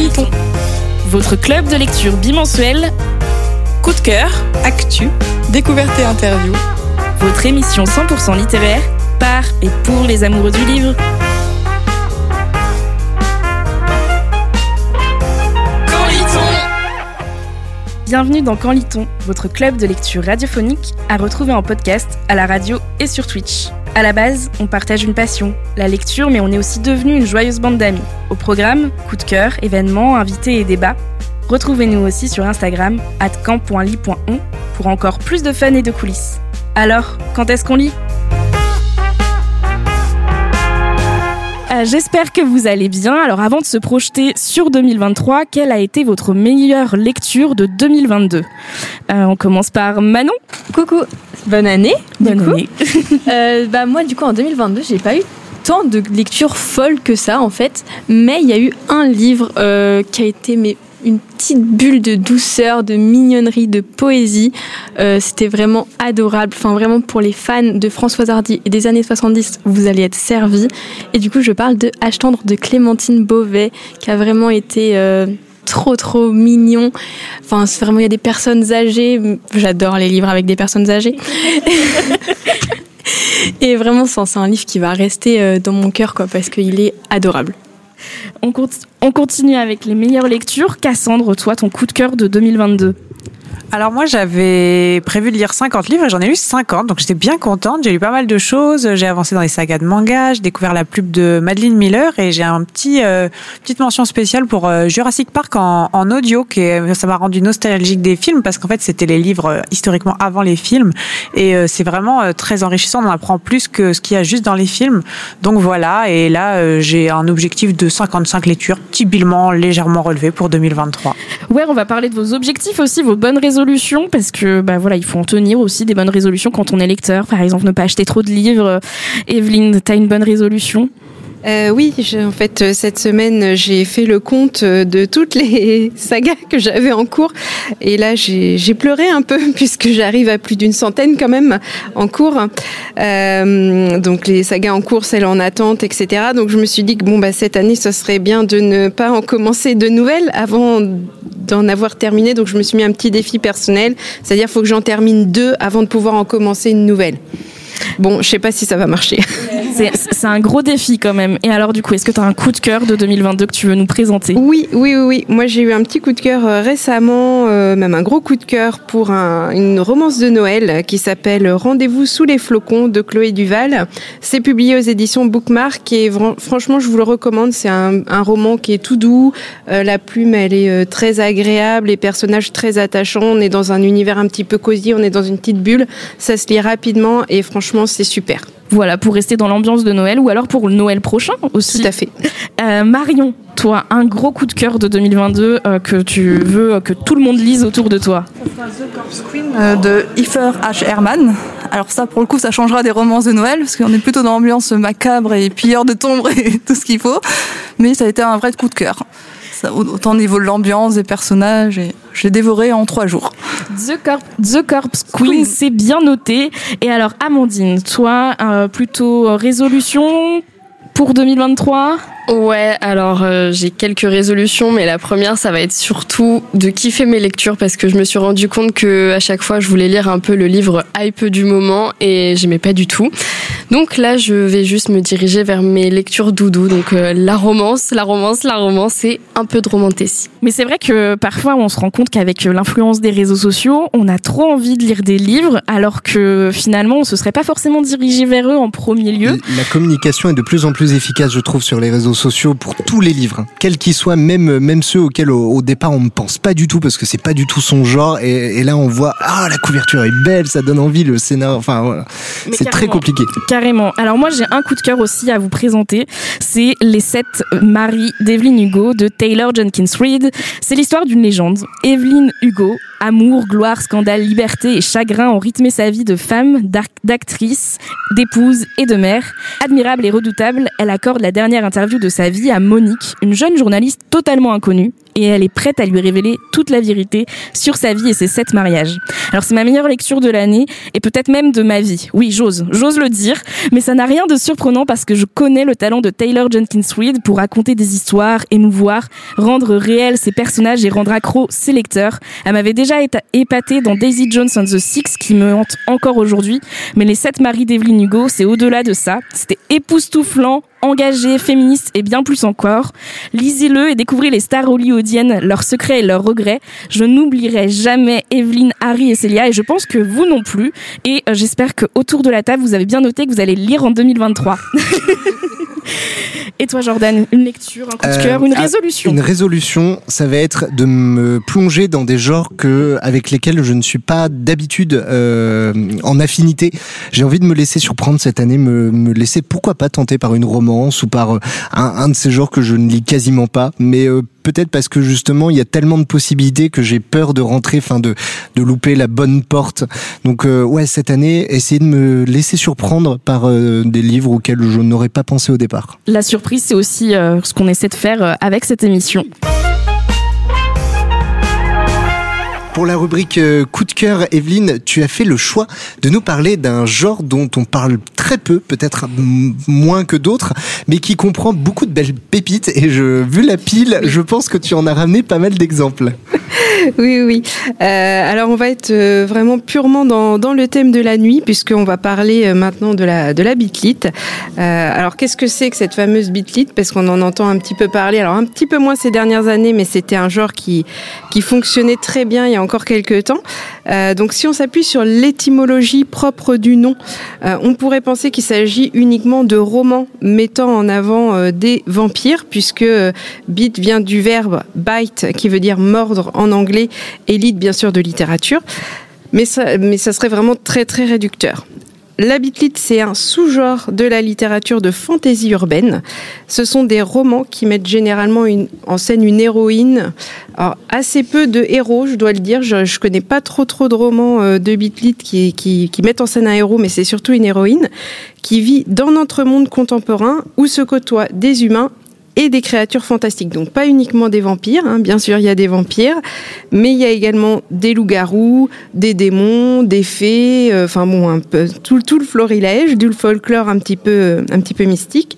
Liton, votre club de lecture bimensuel. Coup de cœur, actu, découverte et interview. Votre émission 100% littéraire par et pour les amoureux du livre. Bienvenue dans Quand lit-on, votre club de lecture radiophonique à retrouver en podcast, à la radio et sur Twitch. À la base, on partage une passion, la lecture, mais on est aussi devenu une joyeuse bande d'amis. Au programme, coup de cœur, événements, invités et débats. Retrouvez-nous aussi sur Instagram, camp.ly.on, pour encore plus de fun et de coulisses. Alors, quand est-ce qu'on lit? J'espère que vous allez bien. Alors avant de se projeter sur 2023, quelle a été votre meilleure lecture de 2022 euh, On commence par Manon. Coucou, bonne année. Bonne année. euh, bah moi du coup en 2022, j'ai pas eu tant de lectures folles que ça en fait, mais il y a eu un livre euh, qui a été mes une petite bulle de douceur, de mignonnerie, de poésie. Euh, C'était vraiment adorable. Enfin, vraiment pour les fans de Françoise Hardy et des années 70, vous allez être servis. Et du coup, je parle de H tendre de Clémentine Beauvais, qui a vraiment été euh, trop trop mignon. Enfin, c'est vraiment il y a des personnes âgées. J'adore les livres avec des personnes âgées. et vraiment, c'est un livre qui va rester euh, dans mon cœur, quoi, parce qu'il est adorable. On, on continue avec les meilleures lectures. Cassandre, toi, ton coup de cœur de 2022 alors moi j'avais prévu de lire 50 livres et j'en ai lu 50 donc j'étais bien contente, j'ai lu pas mal de choses, j'ai avancé dans les sagas de manga, j'ai découvert la pub de Madeleine Miller et j'ai un petit euh, petite mention spéciale pour euh, Jurassic Park en, audio qui ça m'a rendu nostalgique des films parce qu'en fait c'était les livres euh, historiquement avant les films et c'est vraiment très enrichissant, on en apprend plus que ce qu'il y a juste dans les films. Donc voilà et là j'ai un objectif de 55 lectures typiquement légèrement relevé pour 2023. Ouais, on va parler de vos objectifs aussi, vos bonnes résolutions parce que bah voilà, il faut en tenir aussi des bonnes résolutions quand on est lecteur. Par exemple, ne pas acheter trop de livres. Evelyne, tu as une bonne résolution? Euh, oui, en fait, cette semaine, j'ai fait le compte de toutes les sagas que j'avais en cours. Et là, j'ai pleuré un peu, puisque j'arrive à plus d'une centaine quand même en cours. Euh, donc, les sagas en cours, celles en attente, etc. Donc, je me suis dit que bon, bah, cette année, ce serait bien de ne pas en commencer de nouvelles avant d'en avoir terminé. Donc, je me suis mis un petit défi personnel. C'est-à-dire, faut que j'en termine deux avant de pouvoir en commencer une nouvelle. Bon, je sais pas si ça va marcher. C'est un gros défi quand même. Et alors, du coup, est-ce que tu as un coup de cœur de 2022 que tu veux nous présenter? Oui, oui, oui. Moi, j'ai eu un petit coup de cœur euh, récemment, euh, même un gros coup de cœur pour un, une romance de Noël qui s'appelle Rendez-vous sous les flocons de Chloé Duval. C'est publié aux éditions Bookmark et franchement, je vous le recommande. C'est un, roman qui est tout doux. Euh, la plume, elle est euh, très agréable. Les personnages très attachants. On est dans un univers un petit peu cosy. On est dans une petite bulle. Ça se lit rapidement et franchement, c'est super. Voilà, pour rester dans l'ambiance de Noël ou alors pour le Noël prochain aussi. Tout à fait. Euh, Marion, toi, un gros coup de cœur de 2022 euh, que tu veux que tout le monde lise autour de toi The Corpse Queen euh, de Ifer H. Herman. Alors ça, pour le coup, ça changera des romances de Noël parce qu'on est plutôt dans l'ambiance macabre et pilleur de tombes et tout ce qu'il faut. Mais ça a été un vrai coup de cœur. Ça, autant au niveau de l'ambiance, des personnages, et j'ai dévoré en trois jours. The, Corp The Corpse Queen, Queen. c'est bien noté. Et alors, Amandine, toi, euh, plutôt résolution pour 2023 Ouais, alors euh, j'ai quelques résolutions, mais la première, ça va être surtout de kiffer mes lectures parce que je me suis rendu compte que à chaque fois, je voulais lire un peu le livre hype du moment et j'aimais pas du tout. Donc là, je vais juste me diriger vers mes lectures doudou, donc euh, la romance, la romance, la romance et un peu de romantécie. Mais c'est vrai que parfois, on se rend compte qu'avec l'influence des réseaux sociaux, on a trop envie de lire des livres, alors que finalement, on se serait pas forcément dirigé vers eux en premier lieu. La communication est de plus en plus efficace, je trouve, sur les réseaux sociaux pour tous les livres, quels qu'ils soient, même même ceux auxquels au, au, départ on ne pense pas du tout parce que c'est pas du tout son genre. Et, et, là on voit ah la couverture est belle, ça donne envie le scénario. Enfin voilà, c'est très compliqué. Carrément. Alors moi j'ai un coup de cœur aussi à vous présenter. C'est les sept maris d'Evelyn Hugo de Taylor Jenkins Reid. C'est l'histoire d'une légende. Evelyn Hugo, amour, gloire, scandale, liberté et chagrin ont rythmé sa vie de femme, d'actrice, d'épouse et de mère. Admirable et redoutable, elle accorde la dernière interview de sa vie à Monique, une jeune journaliste totalement inconnue. Et elle est prête à lui révéler toute la vérité sur sa vie et ses sept mariages. Alors c'est ma meilleure lecture de l'année et peut-être même de ma vie. Oui, j'ose, j'ose le dire, mais ça n'a rien de surprenant parce que je connais le talent de Taylor Jenkins Reid pour raconter des histoires, émouvoir, rendre réels ses personnages et rendre accro ses lecteurs. Elle m'avait déjà épatée dans Daisy Jones and the Six qui me hante encore aujourd'hui, mais les sept maris d'Evelyn Hugo, c'est au-delà de ça. C'était époustouflant, engagé, féministe et bien plus encore. Lisez-le et découvrez les stars leurs secrets et leurs regrets. Je n'oublierai jamais Evelyn, Harry et Célia et je pense que vous non plus. Et euh, j'espère que autour de la table, vous avez bien noté que vous allez lire en 2023. Et toi, Jordan, une lecture, un coup de cœur, une euh, résolution Une résolution, ça va être de me plonger dans des genres que, avec lesquels je ne suis pas d'habitude euh, en affinité. J'ai envie de me laisser surprendre cette année, me, me, laisser, pourquoi pas, tenter par une romance ou par euh, un, un, de ces genres que je ne lis quasiment pas, mais euh, peut-être parce que justement il y a tellement de possibilités que j'ai peur de rentrer, enfin de, de louper la bonne porte. Donc euh, ouais, cette année, essayer de me laisser surprendre par euh, des livres auxquels je n'aurais pas pensé au départ. La surprise, c'est aussi euh, ce qu'on essaie de faire avec cette émission. Pour la rubrique euh, coup de cœur, Evelyne, tu as fait le choix de nous parler d'un genre dont on parle très peu, peut-être moins que d'autres, mais qui comprend beaucoup de belles pépites. Et je, vu la pile, je pense que tu en as ramené pas mal d'exemples. Oui, oui. Euh, alors on va être euh, vraiment purement dans, dans, le thème de la nuit, puisqu'on va parler maintenant de la, de la bitlite. Euh, alors qu'est-ce que c'est que cette fameuse bitlite? Parce qu'on en entend un petit peu parler, alors un petit peu moins ces dernières années, mais c'était un genre qui, qui fonctionnait très bien il y a encore quelques temps. Euh, donc si on s'appuie sur l'étymologie propre du nom, euh, on pourrait penser qu'il s'agit uniquement de romans mettant en avant euh, des vampires, puisque bit vient du verbe bite, qui veut dire mordre en anglais, et lit bien sûr de littérature. Mais mais ça serait vraiment très très réducteur. La bitlite, c'est un sous-genre de la littérature de fantaisie urbaine. Ce sont des romans qui mettent généralement en scène une héroïne. Alors, assez peu de héros, je dois le dire. Je, ne connais pas trop trop de romans euh, de bitlite qui, qui, qui mettent en scène un héros, mais c'est surtout une héroïne qui vit dans notre monde contemporain où se côtoient des humains et des créatures fantastiques. Donc pas uniquement des vampires, hein. bien sûr il y a des vampires, mais il y a également des loups-garous, des démons, des fées, euh, enfin bon, un peu tout, le florilège, du folklore un petit peu, un petit peu mystique.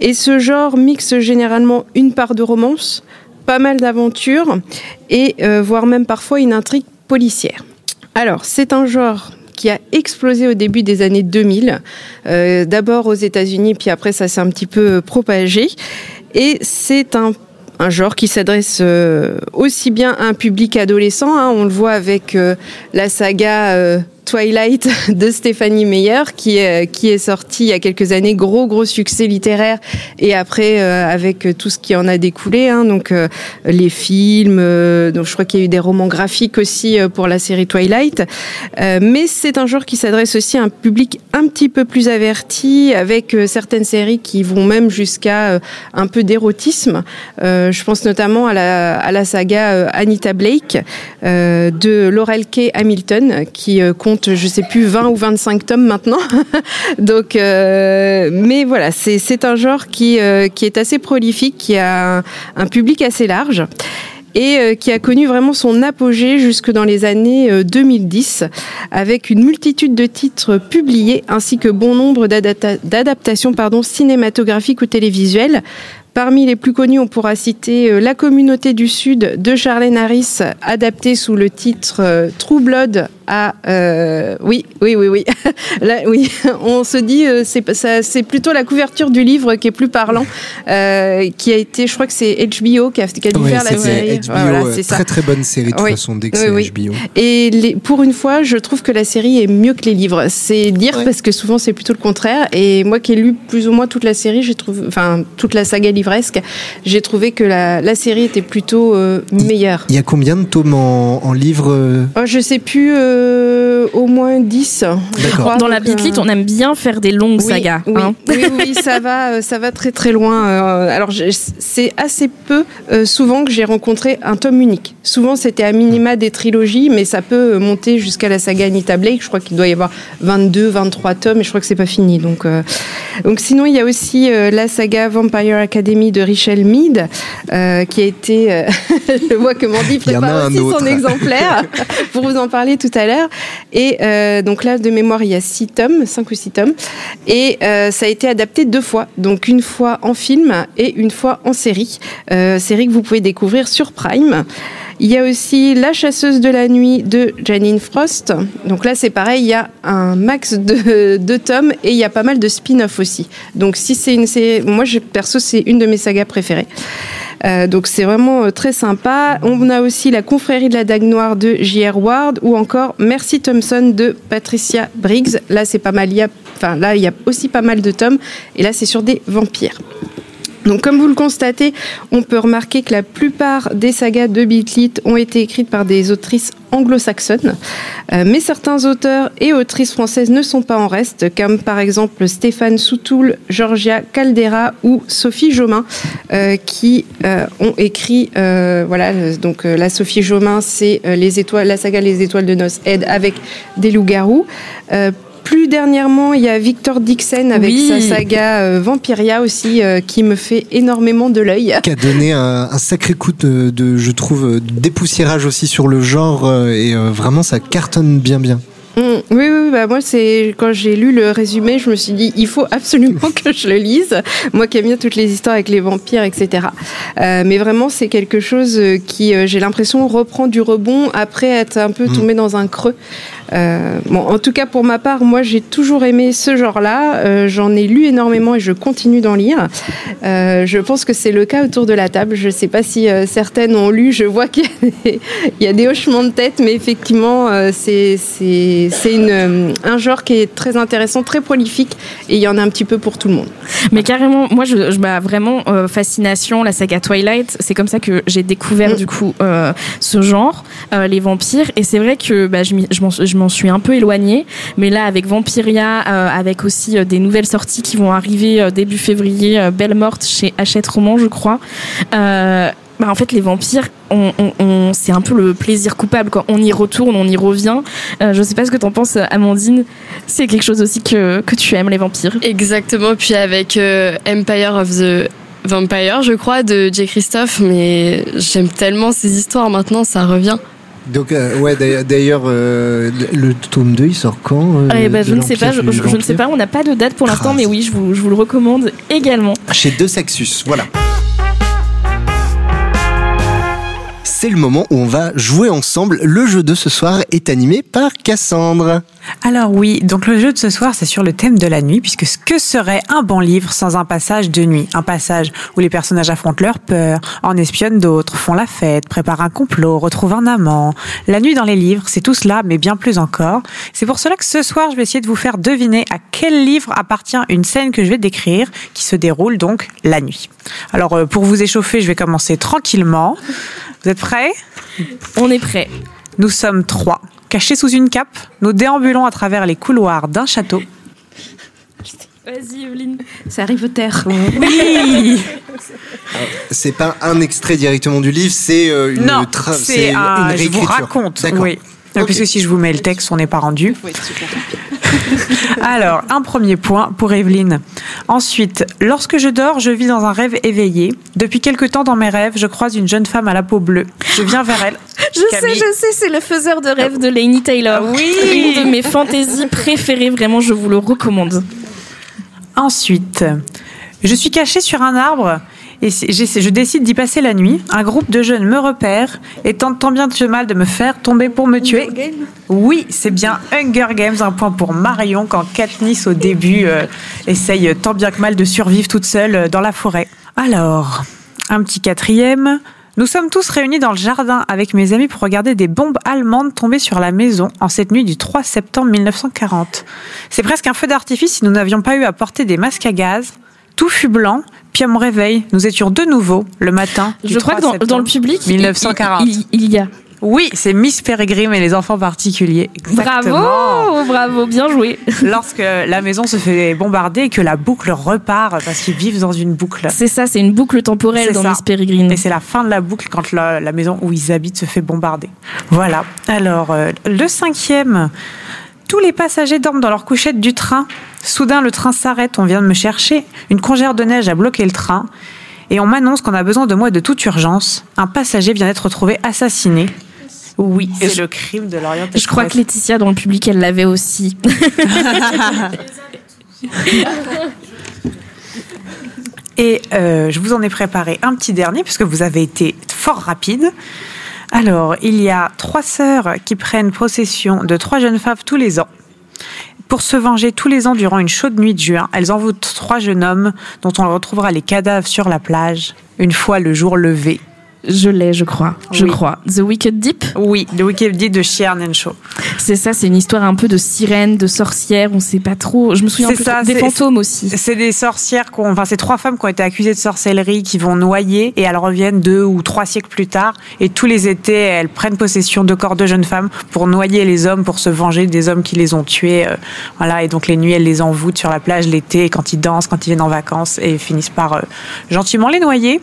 Et ce genre mixe généralement une part de romance, pas mal d'aventures et euh, voire même parfois une intrigue policière. Alors c'est un genre qui a explosé au début des années 2000, euh, d'abord aux États-Unis, puis après ça s'est un petit peu propagé. Et c'est un un genre qui s'adresse euh, aussi bien à un public adolescent, hein, on le voit avec euh, la saga euh, Twilight de Stéphanie Meyer qui est, qui est sorti il y a quelques années, gros gros succès littéraire et après euh, avec tout ce qui en a découlé, hein, donc euh, les films, euh, donc je crois qu'il y a eu des romans graphiques aussi pour la série Twilight, mais c'est un genre qui s'adresse aussi à un public un petit peu plus averti avec certaines séries qui vont même jusqu'à un peu d'érotisme. je pense notamment à la, à la saga Anita Blake de Laurel K. Hamilton qui compte je sais plus, 20 ou 25 tomes maintenant. Donc, euh, mais voilà, c'est un genre qui, euh, qui est assez prolifique, qui a un, public assez large et euh, qui a connu vraiment son apogée jusque dans les années 2010 avec une multitude de titres publiés ainsi que bon nombre d'adaptations cinématographiques ou télévisuelles Parmi les plus connus, on pourra citer La communauté du Sud de Charlene Harris, adaptée sous le titre True Blood ah, euh, oui, oui, oui, oui. Là, oui, on se dit, euh, c'est plutôt la couverture du livre qui est plus parlant, euh, qui a été, je crois que c'est HBO qui a, qui a dû faire la série. HBO, voilà, c'est très très bonne série de toute façon dès que c'est HBO. Et les, pour une fois, je trouve que la série est mieux que les livres. C'est dire parce que souvent c'est plutôt le contraire. Et moi qui ai lu plus ou moins toute la série, j'ai trouvé, enfin toute la saga livresque, j'ai trouvé que la, la, série était plutôt meilleure. Il y a combien de tomes en, en livre oh, Je sais plus que euh, au moins 10. je D'accord. crois. Dans la Donc, euh, Bitlit, on aime bien faire des longues oui, sagas. Oui, hein. oui, oui, ça va, euh, ça va très très loin. Euh, Alors c'est assez peu euh, souvent que j'ai rencontré un tome unique. Souvent c'était à minima des trilogies, mais ça peut monter jusqu'à la saga Anita Blake. Je crois qu'il doit y avoir 22, 23 tomes, et je crois que c'est pas fini. Donc, euh, donc sinon il y a aussi euh, la saga Vampire Academy de Richel Mead, euh, qui a été, euh, je vois que Mandy Il y en a prépare aussi son exemplaire pour vous en parler tout à l'heure. Et euh, donc là, de mémoire, il y a six tomes, cinq ou six tomes. Et euh, ça a été adapté deux fois. Donc une fois en film et une fois en série. Euh, série que vous pouvez découvrir sur Prime. Il y a aussi La chasseuse de la nuit de Janine Frost. Donc là, c'est pareil, il y a un max de, de tomes et il y a pas mal de spin-off aussi. Donc si c'est une moi, je, perso, c'est une de mes sagas préférées. Euh, donc c'est vraiment euh, très sympa. On a aussi la confrérie de la Dague Noire de J.R. Ward ou encore Mercy Thompson de Patricia Briggs. Là c'est pas mal, enfin là il y a aussi pas mal de tomes et là c'est sur des vampires. Donc, comme vous le constatez, on peut remarquer que la plupart des sagas de Beatlit ont été écrites par des autrices anglo-saxonnes, Euh, mais certains auteurs et autrices françaises ne sont pas en reste, comme par exemple Stéphane Soutoul, Georgia Caldera ou Sophie Jomain, euh, qui euh, ont écrit, voilà, donc la Sophie Jomain, c'est la saga Les Étoiles de Noces Aide avec des loups-garous. Plus dernièrement, il y a Victor Dixon avec Oui. sa saga euh, Vampiria aussi, euh, qui me fait énormément de l'œil. qui a donné un, un sacré coup de, de, je trouve, dépoussiérage aussi sur le genre euh, et euh, vraiment ça cartonne bien bien. Mm, oui, oui, bah moi c'est quand j'ai lu le résumé, je me suis dit il faut absolument que je le lise. Moi qui aime bien toutes les histoires avec les vampires, etc. Euh, mais vraiment c'est quelque chose euh, qui, euh, j'ai l'impression, reprend du rebond après être un peu Mm. tombé dans un creux. Euh, bon, en tout cas pour ma part, moi j'ai toujours aimé ce genre-là. J'en ai lu énormément et je continue d'en lire. Je pense que c'est le cas autour de la table. Je ne sais pas si certaines ont lu. Je vois qu'il y, a des- il y a des hochements de tête, mais effectivement, c'est c'est- euh, un genre qui est très intéressant, très prolifique, et il y en a un petit peu pour tout le monde. Mais carrément, moi, je, je bah, vraiment euh, fascination, la saga Twilight. C'est comme ça que j'ai découvert Mm. du coup euh, ce genre, euh, les vampires. Et c'est vrai que bah, je m'en suis un peu éloignée. Mais là, avec Vampiria, avec aussi des nouvelles sorties qui vont arriver début février, Belle Morte chez Hachette Roman, je crois. Bah, en fait, les vampires, on, on- on- c'est un peu le plaisir coupable. Quand on y retourne, on y revient. Euh, je sais pas ce que t'en penses, Amandine. C'est quelque chose aussi que, que tu aimes, les vampires. Exactement, puis avec euh, Empire of the Vampire, je crois, de J. Christophe, mais j'aime tellement ces histoires maintenant, ça revient. Donc euh, ouais d'ailleurs- euh, le, tome 2 il sort quand euh, ben, de je ne sais pas, je, ne sais pas, on n'a pas de date pour l'instant, Ah, mais oui, je vous, je vous le recommande également. Chez Deux Saxus, voilà. C'est le moment où on va jouer ensemble. Le jeu de ce soir est animé par Cassandre. Alors oui, donc le jeu de ce soir, c'est sur le thème de la nuit, puisque ce que serait un bon livre sans un passage de nuit? Un passage où les personnages affrontent leur peur, en espionnent d'autres, font la fête, préparent un complot, retrouvent un amant. La nuit dans les livres, c'est tout cela, mais bien plus encore. C'est pour cela que ce soir, je vais essayer de vous faire deviner à quel livre appartient une scène que je vais décrire, qui se déroule donc la nuit. Alors euh, pour vous échauffer, je vais commencer tranquillement. Vous êtes prêts? On est prêt. Nous sommes trois, cachés sous une cape. Nous déambulons à travers les couloirs d'un château. Vas-y, Evelyne. Ça arrive au terre. Oui C'est pas un extrait directement du livre, c'est euh, une Non, tra- c'est un. une Je vous réécriture. raconte. D'accord. Oui. Ok. Parce que si je vous mets le texte, on n'est pas rendu. Alors, un premier point pour Evelyne. Ensuite, lorsque je dors, je vis dans un rêve éveillé. Depuis quelque temps dans mes rêves, je croise une jeune femme à la peau bleue. Je viens vers elle. Je Camille. sais, je sais, c'est le faiseur de rêve de Lainey Taylor. Oui. Une de mes fantaisies préférées, vraiment, je vous le recommande. Ensuite, je suis cachée sur un arbre et je décide d'y passer la nuit. Un groupe de jeunes me repère et tente tant bien que mal de me faire tomber pour me tuer. Oui, c'est bien Hunger Games, un point pour Marion quand Katniss au début euh, essaye tant bien que mal de survivre toute seule euh, dans la forêt. Alors, un petit quatrième. Nous sommes tous réunis dans le jardin avec mes amis pour regarder des bombes allemandes tomber sur la maison en cette nuit du 3 septembre 1940. C'est presque un feu d'artifice si nous n'avions pas eu à porter des masques à gaz. Tout fut blanc, puis à mon réveil, nous étions de nouveau le matin. du Je crois 3 que dans, le public, il- 1940. il, il- il y a Oui, c'est Miss Peregrine et les enfants particuliers. Exactement. Bravo, bravo, bien joué. Lorsque la maison se fait bombarder et que la boucle repart parce qu'ils vivent dans une boucle. C'est ça, c'est une boucle temporelle dans ça. Miss Peregrine. Et c'est la fin de la boucle quand la, la maison où ils habitent se fait bombarder. Voilà. Alors, euh, le cinquième. Tous les passagers dorment dans leur couchette du train. Soudain, le train s'arrête, on vient de me chercher. Une congère de neige a bloqué le train. Et on m'annonce qu'on a besoin de moi de toute urgence. Un passager vient d'être retrouvé assassiné. Oui, c'est le crime de l'Orient Je crois que Laetitia, dans le public, elle l'avait aussi. Et euh, je vous en ai préparé un petit dernier puisque vous avez été fort rapide. Alors, il y a trois sœurs qui prennent possession de trois jeunes femmes tous les ans. Pour se venger tous les ans durant une chaude nuit de juin, elles envoûtent trois jeunes hommes dont on retrouvera les cadavres sur la plage une fois le jour levé. Je l'ai, je crois. Je Oui. crois. The Wicked Deep? Oui, le week-end dit de Sheeran Show. C'est ça, c'est une histoire un peu de sirène, de sorcière, on sait pas trop. Je me souviens plus ça, des fantômes aussi. C'est des sorcières, qu'on- enfin c'est trois femmes qui ont été accusées de sorcellerie, qui vont noyer et elles reviennent deux ou trois siècles plus tard. Et tous les étés, elles prennent possession de corps de jeunes femmes pour noyer les hommes, pour se venger des hommes qui les ont tués. euh, voilà, et donc les nuits, elles les envoûtent sur la plage l'été, quand ils dansent, quand ils viennent en vacances, et finissent par euh, gentiment les noyer.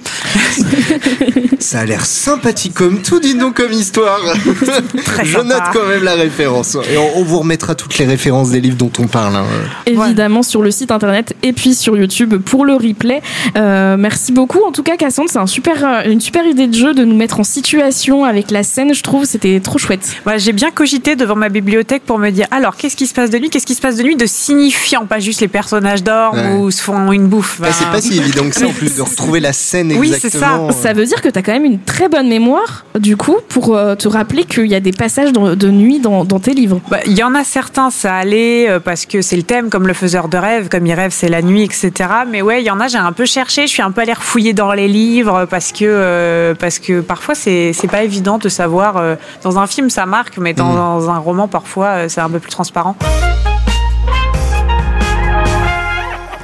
Ça a l'air sympathique comme tout, dis donc, comme histoire. Très Je note quand même la référence. Et on, on vous remettra toutes les références des livres dont on parle. hein. Évidemment sur le site internet et puis sur YouTube pour le replay. Euh, merci beaucoup. En tout cas, Cassandre, c'est un super, euh, une super idée de jeu de nous mettre en situation avec la scène. Je trouve c'était trop chouette. Voilà, j'ai bien cogité devant ma bibliothèque pour me dire alors qu'est-ce qui se passe de nuit, qu'est-ce qui se passe de nuit de signifiant, pas juste les personnages dorment Ouais. ou se font une bouffe. Ah, c'est Ben, pas si évident que ça en plus de retrouver la scène Oui, c'est exactement. Ça veut dire que tu as quand même une très bonne mémoire, du coup, pour euh, te rappeler qu'il y a des passages de, de nuit dans, dans tes livres. Bah, Il y en a certains, ça allait euh, parce que c'est le thème, comme le faiseur de rêve, comme il rêve, c'est la nuit, etc. Mais ouais, il y en a, j'ai un peu cherché, je suis un peu allée refouiller dans les livres parce que euh, parce que parfois c'est c'est pas évident de savoir. euh, dans un film, ça marque, mais dans, dans un roman, parfois, c'est un peu plus transparent.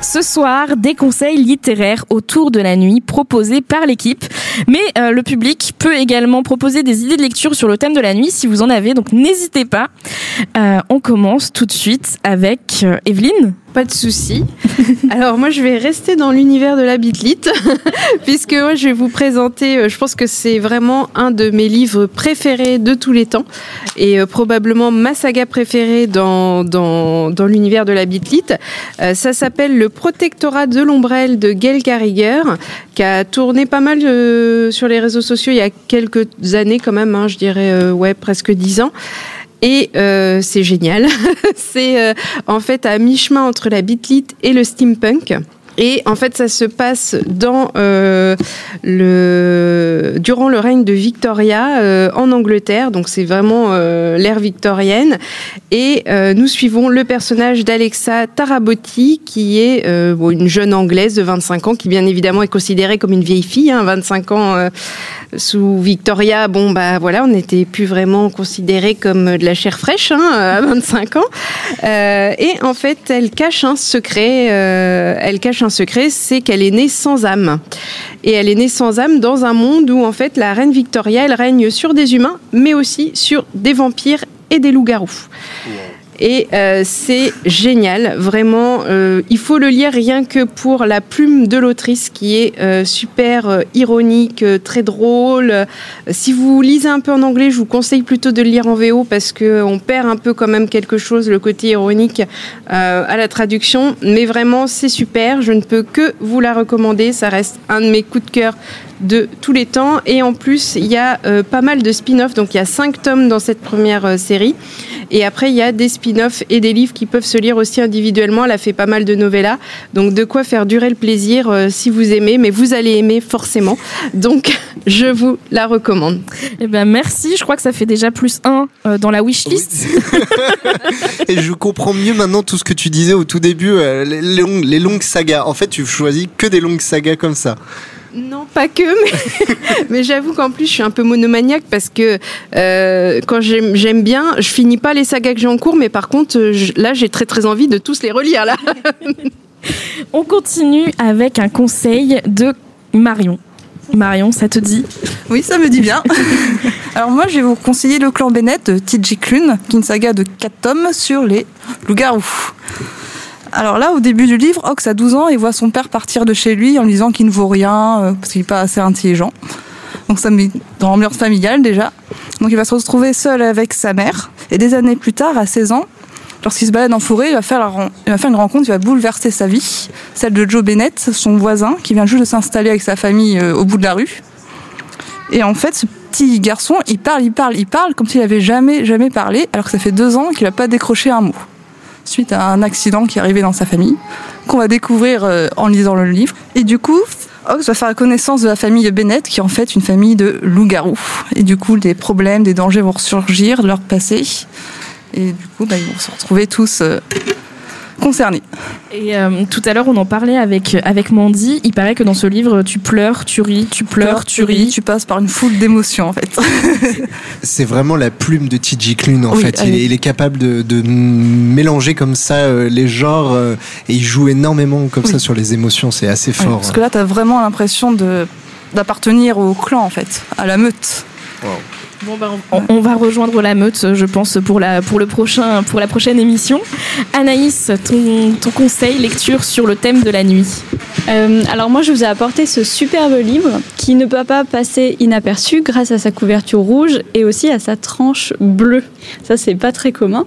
Ce soir, des conseils littéraires autour de la nuit proposés par l'équipe. Mais euh, le public peut également proposer des idées de lecture sur le thème de la nuit si vous en avez, donc n'hésitez pas. Euh, on commence tout de suite avec euh, Evelyne. Pas de souci. Alors moi je vais rester dans l'univers de la bitlite puisque moi je vais vous présenter, euh, je pense que c'est vraiment un de mes livres préférés de tous les temps et euh, probablement ma saga préférée dans, dans, dans l'univers de la bitlite. Euh, ça s'appelle Le Protectorat de l'ombrelle de Gail Carriger qui a tourné pas mal sur les réseaux sociaux il y a quelques années quand même, hein, je dirais ouais presque dix ans. Et euh, c'est génial. c'est euh, en fait à mi-chemin entre la bitlite et le steampunk. Et en fait, ça se passe dans euh, le durant le règne de Victoria euh, en Angleterre. Donc c'est vraiment euh, l'ère victorienne. Et nous suivons le personnage d'Alexa Tarabotti, qui est une jeune anglaise de 25 ans, qui bien évidemment est considérée comme une vieille fille. Hein, 25 ans euh, sous Victoria, bon bah voilà, on n'était plus vraiment considéré comme de la chair fraîche hein, à 25 ans. Et en fait, elle cache un secret. elle cache secret, c'est qu'elle est née sans âme. Et elle est née sans âme dans un monde où en fait la reine Victoria, règne sur des humains, mais aussi sur des vampires et des loups-garous. Et euh, c'est génial, vraiment. euh, il faut le lire rien que pour la plume de l'autrice qui est euh, super ironique, très drôle. Si vous lisez un peu en anglais, je vous conseille plutôt de le lire en VO parce que euh, on perd un peu quand même quelque chose, le côté ironique à la traduction. Mais vraiment, c'est super. Je ne peux que vous la recommander. Ça reste un de mes coups de cœur de tous les temps. Et en plus, il y a euh, pas mal de spin-offs. Donc, il y a cinq tomes dans cette première euh, série. Et après, il y a des spin-offs et des livres qui peuvent se lire aussi individuellement. Elle a fait pas mal de novellas. Donc, de quoi faire durer le plaisir euh, si vous aimez. Mais vous allez aimer forcément. Donc, je vous la recommande. Eh ben merci. Je crois que ça fait déjà plus un euh, dans la wishlist. Et je comprends mieux maintenant tout ce que tu disais au tout début, euh, les, les longues, les longues sagas. En fait, tu choisis que des longues sagas comme ça. Non, pas que, mais, mais j'avoue qu'en plus, je suis un peu monomaniaque parce que euh, quand j'aime j'aime bien, je finis pas les sagas que j'ai en cours, mais par contre, je- là, j'ai très très envie de tous les relire. Là. On continue avec un conseil de Marion. Marion, ça te dit? Oui, ça me dit bien. Alors moi, je vais vous conseiller Le clan Bennett de T.J. Klune, qui est une saga de 4 tomes sur les loups-garous. Alors là, au début du livre, Ox a 12 ans et voit son père partir de chez lui en lui disant qu'il ne vaut rien euh, parce qu'il n'est pas assez intelligent. Donc ça met dans l'ambiance familiale déjà. Donc il va se retrouver seul avec sa mère. Et des années plus tard, à 16 ans, lorsqu'il se balade en forêt, il va, faire il une rencontre qui va bouleverser sa vie. Celle de Joe Bennett, son voisin, qui vient juste de s'installer avec sa famille euh, au bout de la rue. Et en fait, ce petit garçon, il parle, il parle, il parle comme s'il avait jamais, jamais parlé, alors que ça fait deux ans qu'il n'a pas décroché un mot. Suite à un accident qui est arrivé dans sa famille, qu'on va découvrir euh, en lisant le livre. Et du coup, Ox va faire la connaissance de la famille Bennett, qui est en fait une famille de loups-garous. Et du coup, des problèmes, des dangers vont ressurgir de leur passé. Et du coup, bah, ils vont se retrouver tous euh, concernés. Et euh, tout à l'heure, on en parlait avec, avec Mandy. Il paraît que dans ce livre, tu pleures, tu ris, tu pleures, tu ris. Tu passes par une foule d'émotions, en fait. C'est vraiment la plume de T.J. Klune, en fait. Il est, il est, capable de, de, mélanger comme ça euh, les genres euh, et il joue énormément comme oui. ça sur les émotions. C'est assez fort. Oui, parce que là, tu as vraiment l'impression d'appartenir au clan, en fait, à la meute. Wow. Bon ben, on, on, va rejoindre la meute, je pense, pour la, pour le prochain, pour la prochaine émission. Anaïs, ton, ton conseil lecture sur le thème de la nuit. Euh, alors moi, je vous ai apporté ce superbe livre qui ne peut pas passer inaperçu grâce à sa couverture rouge et aussi à sa tranche bleue. Ça, c'est pas très commun.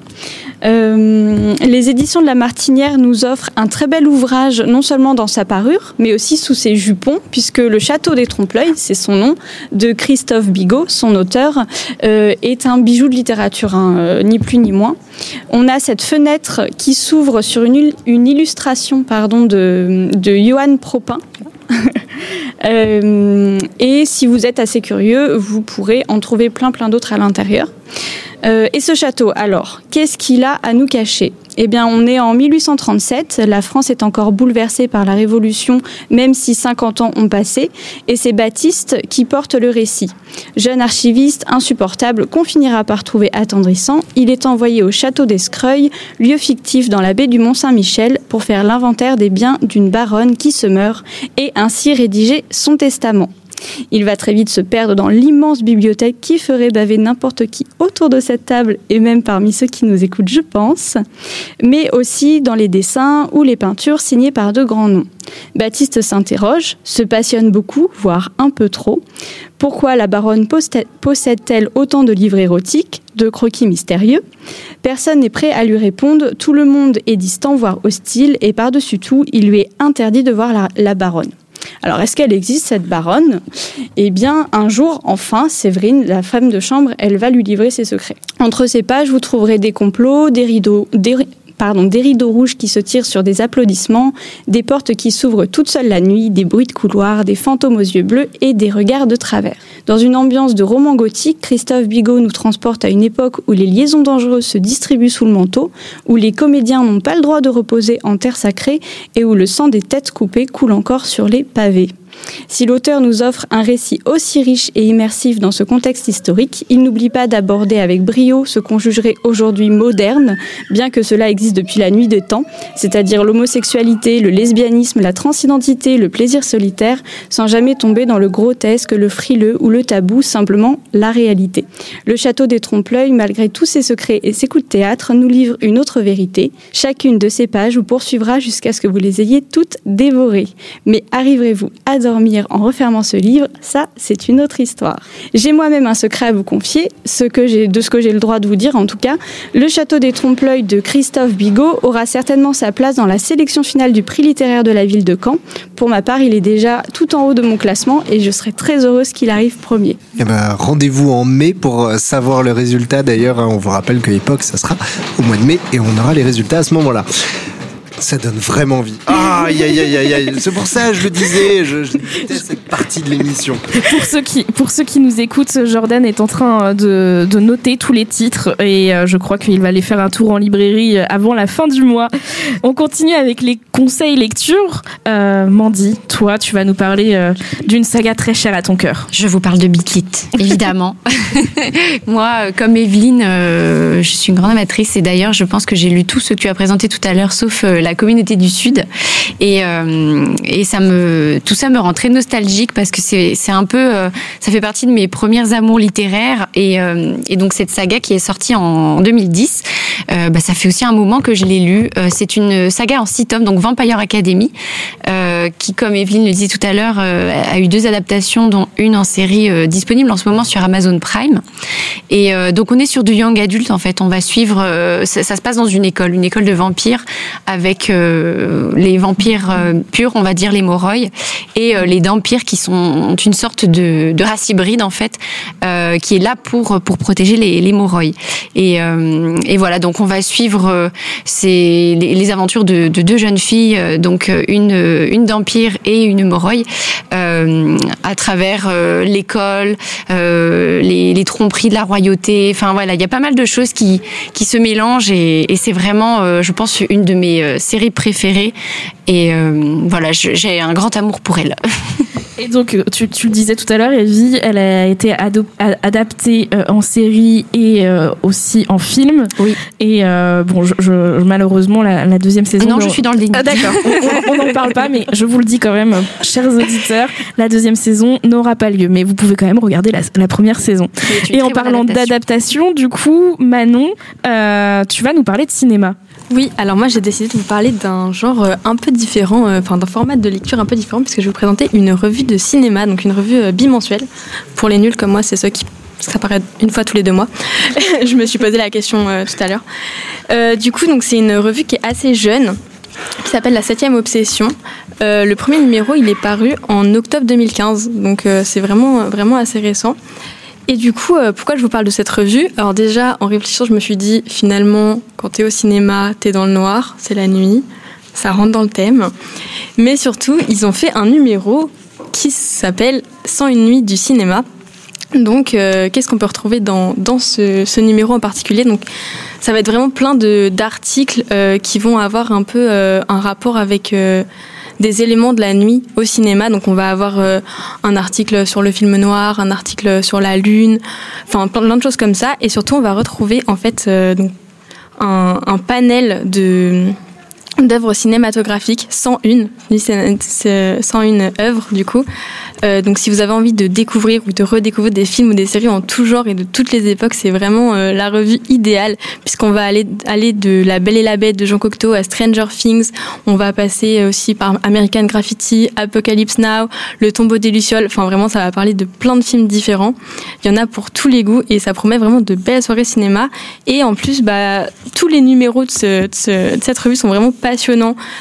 Euh, les éditions de la Martinière nous offrent un très bel ouvrage, non seulement dans sa parure, mais aussi sous ses jupons, puisque le Château des Trompe-l'œil, c'est son nom, de Christophe Bigot, son auteur, euh, est un bijou de littérature, hein, euh, ni plus ni moins. On a cette fenêtre qui s'ouvre sur une, une, illustration pardon, de, de Johann Propin. euh, et si vous êtes assez curieux, vous pourrez en trouver plein plein d'autres à l'intérieur. Euh, et ce château, alors, qu'est-ce qu'il a à nous cacher? Eh bien, on est en 1837. La France est encore bouleversée par la Révolution, même si 50 ans ont passé. Et c'est Baptiste qui porte le récit. Jeune archiviste insupportable qu'on finira par trouver attendrissant, il est envoyé au château d'Escreuil, lieu fictif dans la baie du Mont-Saint-Michel, pour faire l'inventaire des biens d'une baronne qui se meurt et ainsi rédiger son testament. Il va très vite se perdre dans l'immense bibliothèque qui ferait baver n'importe qui autour de cette table et même parmi ceux qui nous écoutent, je pense, mais aussi dans les dessins ou les peintures signées par de grands noms. Baptiste s'interroge, se passionne beaucoup, voire un peu trop. Pourquoi la baronne possède-t-elle autant de livres érotiques, de croquis mystérieux? Personne n'est prêt à lui répondre, tout le monde est distant, voire hostile, et par-dessus tout, il lui est interdit de voir la, la baronne. Alors, est-ce qu'elle existe, cette baronne? Eh bien, un jour, enfin, Séverine, la femme de chambre, elle va lui livrer ses secrets. Entre ces pages, vous trouverez des complots, des rideaux, des, pardon, des rideaux rouges qui se tirent sur des applaudissements, des portes qui s'ouvrent toutes seules la nuit, des bruits de couloir, des fantômes aux yeux bleus et des regards de travers. Dans une ambiance de roman gothique, Christophe Bigot nous transporte à une époque où les liaisons dangereuses se distribuent sous le manteau, où les comédiens n'ont pas le droit de reposer en terre sacrée et où le sang des têtes coupées coule encore sur les pavés. Si l'auteur nous offre un récit aussi riche et immersif dans ce contexte historique, il n'oublie pas d'aborder avec brio ce qu'on jugerait aujourd'hui moderne, bien que cela existe depuis la nuit des temps, c'est-à-dire l'homosexualité, le lesbianisme, la transidentité, le plaisir solitaire, sans jamais tomber dans le grotesque, le frileux ou le tabou, simplement la réalité. Le château des trompe-l'œil, malgré tous ses secrets et ses coups de théâtre, nous livre une autre vérité. Chacune de ces pages vous poursuivra jusqu'à ce que vous les ayez toutes dévorées. Mais arriverez-vous à en refermant ce livre, ça, c'est une autre histoire. J'ai moi-même un secret à vous confier, ce que j'ai, de ce que j'ai le droit de vous dire en tout cas. Le Château des Trompe-l'œil de Christophe Bigot aura certainement sa place dans la sélection finale du prix littéraire de la ville de Caen. Pour ma part, il est déjà tout en haut de mon classement et je serai très heureuse qu'il arrive premier. Eh ben, rendez-vous en mai pour savoir le résultat. D'ailleurs, on vous rappelle que Époque, ça sera au mois de mai et on aura les résultats à ce moment-là. Ça donne vraiment envie. Aïe, aïe, aïe, aïe, aïe. C'est pour ça, je le disais, je, je déteste cette partie de l'émission. Pour ceux, qui, pour ceux qui nous écoutent, Jordan est en train de, de noter tous les titres et je crois qu'il va aller faire un tour en librairie avant la fin du mois. On continue avec les conseils lecture. Euh, Mandy, toi, tu vas nous parler euh, d'une saga très chère à ton cœur. Je vous parle de Bitlit, évidemment. Moi, comme Evelyne, euh, je suis une grande amatrice et d'ailleurs, je pense que j'ai lu tout ce que tu as présenté tout à l'heure, sauf la communauté du Sud. Et, euh, et ça me, tout ça me rend très nostalgique parce que c'est un peu, euh, ça fait partie de mes premières amours littéraires. Et, euh, et donc cette saga qui est sortie en 2010, euh, bah, ça fait aussi un moment que je l'ai lu. Euh, c'est une saga en six tomes, donc Vampire Academy, qui, comme Evelyne le disait tout à l'heure, a eu deux adaptations, dont une en série disponible en ce moment sur Amazon Prime. Et donc on est sur du young adulte en fait. On va suivre, ça, ça se passe dans une école, une école de vampires avec euh, les vampires euh, purs, on va dire les Moroi, et euh, les dampires qui sont une sorte de, de race hybride en fait, qui est là pour pour protéger les, les. Et, voilà, donc on va suivre ces, les, aventures de, de deux jeunes filles, donc une une dampire et une Moroi, euh, à travers l'école, les, tromperies de la royauté. Enfin voilà, il y a pas mal de choses qui qui se mélangent et, c'est vraiment, je pense, une de mes séries préférées. Et euh, voilà, j'ai un grand amour pour elle. Et donc, tu, tu le disais tout à l'heure, Evie, elle a été adaptée euh, en série et euh, aussi en film. Oui. Et euh, bon, je, je- malheureusement, la, la deuxième saison. non, je suis dans le déni. Ah, D'accord, on- n'en parle pas, mais je vous le dis quand même, chers auditeurs, la deuxième saison n'aura pas lieu. Mais vous pouvez quand même regarder la, la première saison. Et en parlant d'adaptation, du coup, Manon, euh, tu vas nous parler de cinéma. Oui, alors moi j'ai décidé de vous parler d'un genre euh, un peu différent, euh, enfin d'un format de lecture un peu différent, puisque je vais vous présenter une revue de cinéma, donc une revue euh, bimensuelle. Pour les nuls comme moi, c'est ceux qui ça paraît une fois tous les deux mois. je me suis posé la question tout à l'heure. Du coup, donc c'est une revue qui est assez jeune, qui s'appelle La Septième Obsession. Le premier numéro, il est paru en octobre 2015, donc c'est vraiment vraiment assez récent. Et du coup, euh, pourquoi je vous parle de cette revue Alors déjà, en réfléchissant, je me suis dit, finalement, quand t'es au cinéma, t'es dans le noir, c'est la nuit, ça rentre dans le thème. Mais surtout, ils ont fait un numéro qui s'appelle 101 nuits du cinéma. Donc, euh, qu'est-ce qu'on peut retrouver dans, ce, numéro en particulier? Donc, ça va être vraiment plein d'articles euh, qui vont avoir un peu un rapport avec des éléments de la nuit au cinéma. Donc, on va avoir euh, un article sur le film noir, un article sur la lune, enfin plein, plein de choses comme ça. Et surtout, on va retrouver en fait euh, un panel de d'œuvres cinématographiques, 101, c'est- c'est 101 œuvres du coup. Euh, donc si vous avez envie de découvrir ou de redécouvrir des films ou des séries en tout genre et de toutes les époques, c'est vraiment euh, la revue idéale puisqu'on va aller, aller de La Belle et la Bête de Jean Cocteau à Stranger Things, on va passer aussi par American Graffiti, Apocalypse Now, Le tombeau des Lucioles, enfin vraiment ça va parler de plein de films différents. Il y en a pour tous les goûts et ça promet vraiment de belles soirées cinéma et en plus bah, tous les numéros de, de cette revue sont vraiment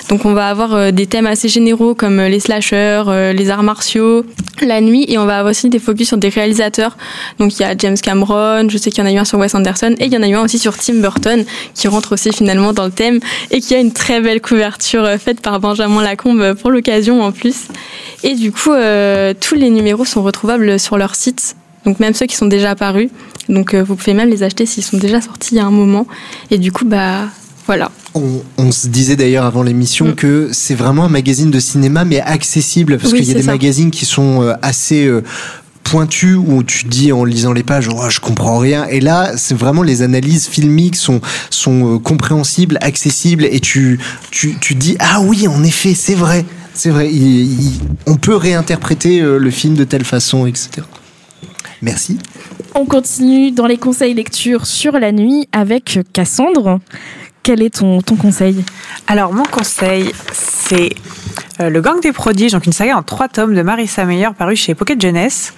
Donc on va avoir euh, des thèmes assez généraux comme euh, les slashers, euh, les arts martiaux, la nuit et on va avoir aussi des focus sur des réalisateurs. Donc il y a James Cameron, je sais qu'il y en a eu un sur Wes Anderson et il y en a eu un aussi sur Tim Burton qui rentre aussi finalement dans le thème et qui a une très belle couverture faite par Benjamin Lacombe pour l'occasion en plus. Et du coup tous les numéros sont retrouvables sur leur site. Donc même ceux qui sont déjà apparus. Donc vous pouvez même les acheter s'ils sont déjà sortis il y a un moment. Et du coup bah voilà. On, on se disait d'ailleurs avant l'émission Mm. que c'est vraiment un magazine de cinéma, mais accessible, parce Oui, qu'il y a des ça. magazines qui sont euh, assez euh, pointus, où tu dis en lisant les pages, oh, je comprends rien. Et là, c'est vraiment les analyses filmiques sont, sont euh, compréhensibles, accessibles, et tu, tu, tu dis, ah oui, en effet, c'est vrai. C'est vrai, il- il- on peut réinterpréter euh, le film de telle façon, etc. Merci. On continue dans les conseils lecture sur la nuit avec Cassandre. Quel est ton, conseil? Alors, mon conseil, c'est euh, Le Gang des Prodiges, donc une saga en trois tomes de Marissa Meyer parue chez Pocket Jeunesse.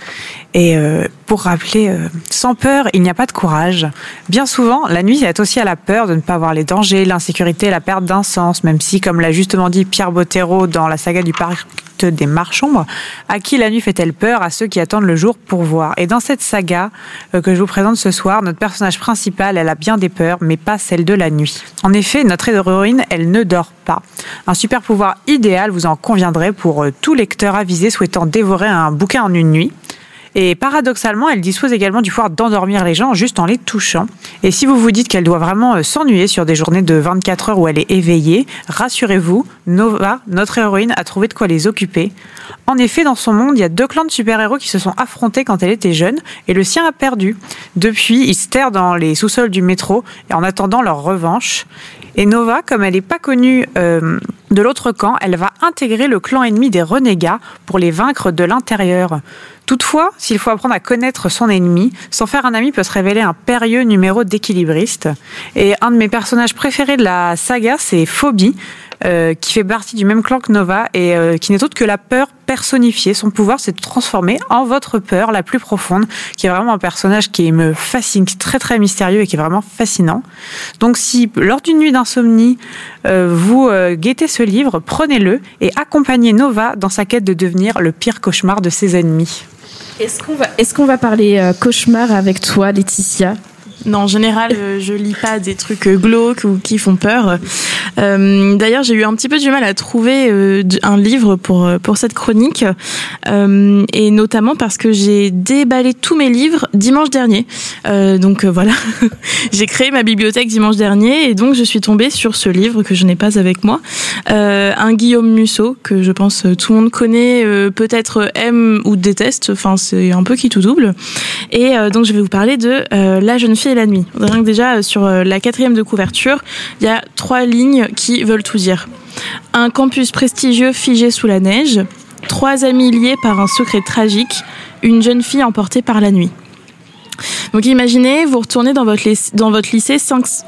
Et euh, pour rappeler, euh, sans peur, il n'y a pas de courage. Bien souvent, la nuit est aussi à la peur de ne pas voir les dangers, l'insécurité, la perte d'un sens, même si, comme l'a justement dit Pierre Bottero dans la saga du parc des marchombres, à qui la nuit fait-elle peur À ceux qui attendent le jour pour voir. Et dans cette saga euh, que je vous présente ce soir, notre personnage principal, elle a bien des peurs, mais pas celle de la nuit. En effet, notre héroïne, elle ne dort pas. Un super pouvoir idéal, vous en pour euh, tout lecteur avisé souhaitant dévorer un bouquin en une nuit. Et paradoxalement, elle dispose également du pouvoir d'endormir les gens juste en les touchant. Et si vous vous dites qu'elle doit vraiment euh, s'ennuyer sur des journées de 24 heures où elle est éveillée, rassurez-vous, Nova, notre héroïne, a trouvé de quoi les occuper. En effet, dans son monde, il y a deux clans de super-héros qui se sont affrontés quand elle était jeune, et le sien a perdu. Depuis, ils se terrent dans les sous-sols du métro, en attendant leur revanche. Et Nova, comme elle n'est pas connue euh, de l'autre camp, elle va intégrer le clan ennemi des renégats pour les vaincre de l'intérieur. Toutefois, s'il faut apprendre à connaître son ennemi, s'en faire un ami peut se révéler un périlleux numéro d'équilibriste. Et un de mes personnages préférés de la saga, c'est Phobie, euh, qui fait partie du même clan que Nova et euh, qui n'est autre que la peur personnifiée. Son pouvoir, c'est de transformer en votre peur la plus profonde, qui est vraiment un personnage qui me fascine, qui est très très mystérieux et qui est vraiment fascinant. Donc si lors d'une nuit d'insomnie, euh, vous guettez ce livre, prenez-le et accompagnez Nova dans sa quête de devenir le pire cauchemar de ses ennemis. Est-ce qu'on va, est qu'on va parler cauchemar avec toi, Laetitia? Non, en général, euh, je lis pas des trucs euh, glauques ou qui font peur. Euh, d'ailleurs, j'ai eu un petit peu du mal à trouver un livre pour pour cette chronique, et notamment parce que j'ai déballé tous mes livres dimanche dernier. donc voilà, j'ai créé ma bibliothèque dimanche dernier, et donc je suis tombée sur ce livre que je n'ai pas avec moi, un Guillaume Musso que je pense tout le monde connaît, peut-être aime ou déteste. Enfin, c'est un peu qui tout double. Et donc je vais vous parler de La jeune fille la nuit. Rien que déjà, euh, sur euh, la quatrième de couverture, il y a trois lignes qui veulent tout dire. Un campus prestigieux figé sous la neige, trois amis liés par un secret tragique, une jeune fille emportée par la nuit. Donc imaginez, vous retournez dans votre, lycée, dans votre lycée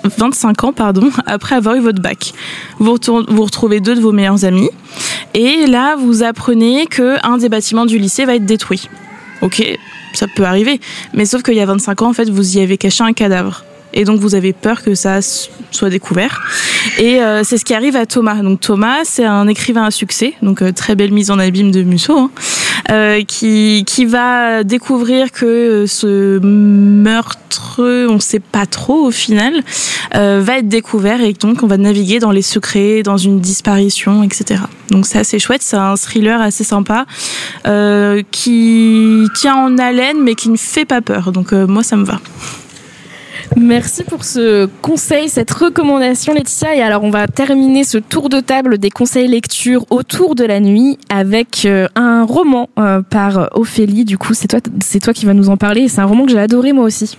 25 ans pardon, après avoir eu votre bac. Vous, vous retrouvez deux de vos meilleurs amis et là vous apprenez que un des bâtiments du lycée va être détruit. Ok, ça peut arriver. Mais sauf qu'il y a 25 ans, en fait, vous y avez caché un cadavre. Et donc vous avez peur que ça soit découvert. Et euh, c'est ce qui arrive à Thomas. Donc Thomas, c'est un écrivain à succès, donc euh, très belle mise en abîme de Musso, hein, euh, qui va découvrir que ce meurtre, on ne sait pas trop au final, va être découvert et donc on va naviguer dans les secrets, dans une disparition, etc. Donc c'est assez chouette, c'est un thriller assez sympa qui tient en haleine mais qui ne fait pas peur. Donc moi ça me va. Merci pour ce conseil, cette recommandation Laetitia. Et alors on va terminer ce tour de table des conseils lecture autour de la nuit avec euh, un roman euh, par Ophélie. Du coup, c'est toi, c'est toi qui vas nous en parler. C'est un roman que j'ai adoré moi aussi.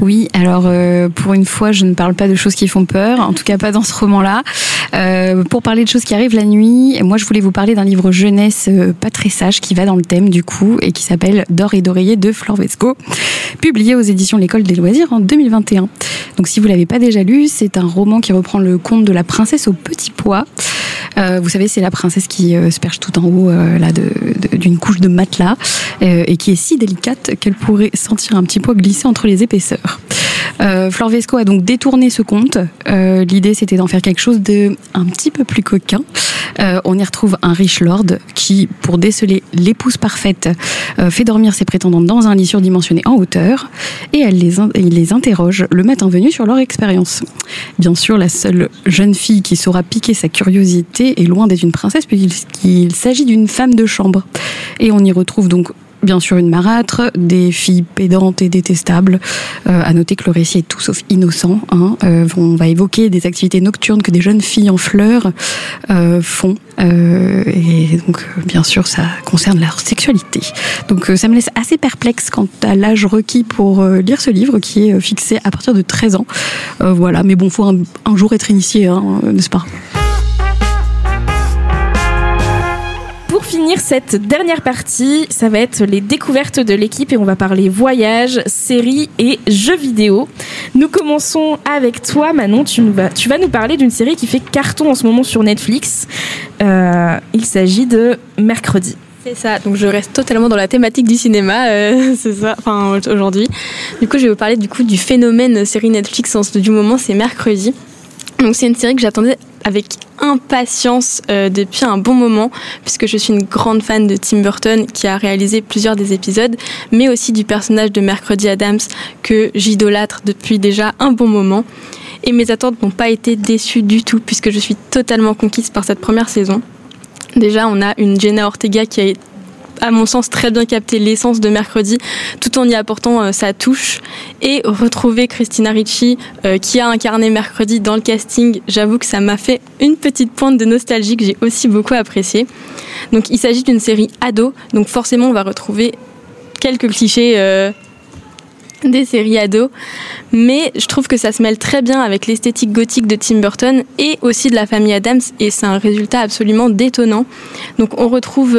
Oui, alors euh, pour une fois, je ne parle pas de choses qui font peur, en tout cas pas dans ce roman-là. Euh, pour parler de choses qui arrivent la nuit, moi je voulais vous parler d'un livre jeunesse euh, pas très sage qui va dans le thème du coup et qui s'appelle D'or et d'oreiller de Flore Vesco, publié aux éditions L'École des loisirs en 2021. Donc si vous l'avez pas déjà lu, c'est un roman qui reprend le conte de la princesse au petit pois. Euh, vous savez, c'est la princesse qui euh, se perche tout en haut euh, là d'une couche de matelas et qui est si délicate qu'elle pourrait sentir un petit poids glisser entre les épaisseurs. Euh, Flore Vesco a donc détourné ce conte. Euh, L'idée, c'était d'en faire quelque chose de un petit peu plus coquin. Euh, on y retrouve un riche lord qui, pour déceler l'épouse parfaite, euh, fait dormir ses prétendantes dans un lit surdimensionné en hauteur et elle il les interroge le matin venu sur leur expérience. Bien sûr, la seule jeune fille qui saura piquer sa curiosité est loin d'être une princesse puisqu'il s'agit d'une femme de chambre. Et on y retrouve donc bien sûr une marâtre, des filles pédantes et détestables. Euh, à noter que le récit est tout sauf innocent. Hein. Euh, on va évoquer des activités nocturnes que des jeunes filles en fleurs euh, font. Et donc, bien sûr, ça concerne leur sexualité. Donc, ça me laisse assez perplexe quant à l'âge requis pour lire ce livre, qui est fixé à partir de 13 ans. voilà, mais bon, faut un, un jour être initié, hein, n'est-ce pas? Finir cette dernière partie, ça va être les découvertes de l'équipe et on va parler voyage, séries et jeux vidéo. Nous commençons avec toi, Manon. Tu, vas, nous parler d'une série qui fait carton en ce moment sur Netflix. Euh, il s'agit de Mercredi. C'est ça, donc je reste totalement dans la thématique du cinéma, euh, c'est ça, enfin aujourd'hui. Du coup, je vais vous parler du coup du phénomène série Netflix du moment, c'est mercredi. Donc c'est une série que j'attendais avec impatience euh, depuis un bon moment, puisque je suis une grande fan de Tim Burton qui a réalisé plusieurs des épisodes, mais aussi du personnage de Mercredi Adams que j'idolâtre depuis déjà un bon moment. Et mes attentes n'ont pas été déçues du tout, puisque je suis totalement conquise par cette première saison. Déjà, on a une Jenna Ortega qui a à mon sens, très bien capté l'essence de mercredi, tout en y apportant euh, sa touche. Et retrouver Christina Ricci, euh, qui a incarné mercredi dans le casting, j'avoue que ça m'a fait une petite pointe de nostalgie que j'ai aussi beaucoup appréciée. Donc il s'agit d'une série ado, donc forcément on va retrouver quelques clichés. Euh, des séries ados, mais je trouve que ça se mêle très bien avec l'esthétique gothique de Tim Burton et aussi de la famille Adams, et c'est un résultat absolument détonnant. Donc on retrouve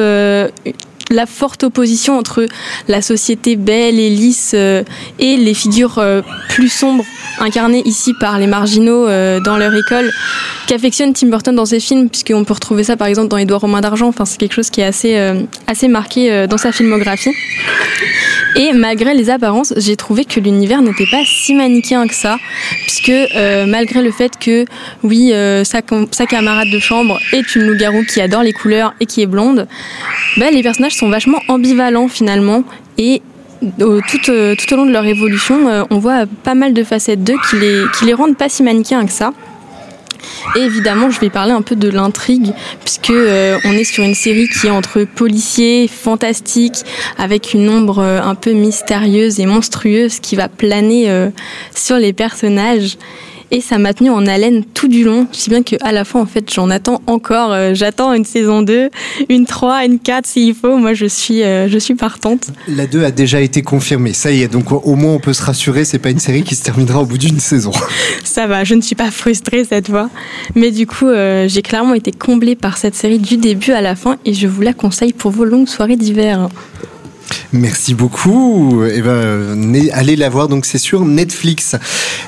la forte opposition entre la société belle et lisse euh, et les figures euh, plus sombres incarnées ici par les marginaux euh, dans leur école qu'affectionne Tim Burton dans ses films puisqu'on peut retrouver ça par exemple dans Édouard Romain d'argent. Enfin c'est quelque chose qui est assez assez marqué dans sa filmographie. Et malgré les apparences j'ai trouvé que l'univers n'était pas si manichéen que ça puisque malgré le fait que oui sa, camarade de chambre est une loup-garou qui adore les couleurs et qui est blonde ben, les personnages sont vachement ambivalents finalement et tout, euh, tout, au long de leur évolution, euh, on voit pas mal de facettes d'eux qui les, rendent pas si manichéens que ça. Et évidemment, je vais parler un peu de l'intrigue, puisque euh, on est sur une série qui est entre policiers, fantastique, avec une ombre un peu mystérieuse et monstrueuse qui va planer sur les personnages et ça m'a tenu en haleine tout du long. Sais bien qu'à la fin, en fait, j'en attends encore. Euh, j'attends une saison 2, une 3, une 4 s'il faut. Moi, je suis, euh, je suis partante. La 2 a déjà été confirmée. Ça y est, donc au moins on peut se rassurer, c'est pas une série qui se terminera au bout d'une saison. Ça va, je ne suis pas frustrée cette fois. Mais du coup, euh, j'ai clairement été comblée par cette série du début à la fin et je vous la conseille pour vos longues soirées d'hiver. Merci beaucoup. Eh ben, allez la voir, donc c'est sur Netflix.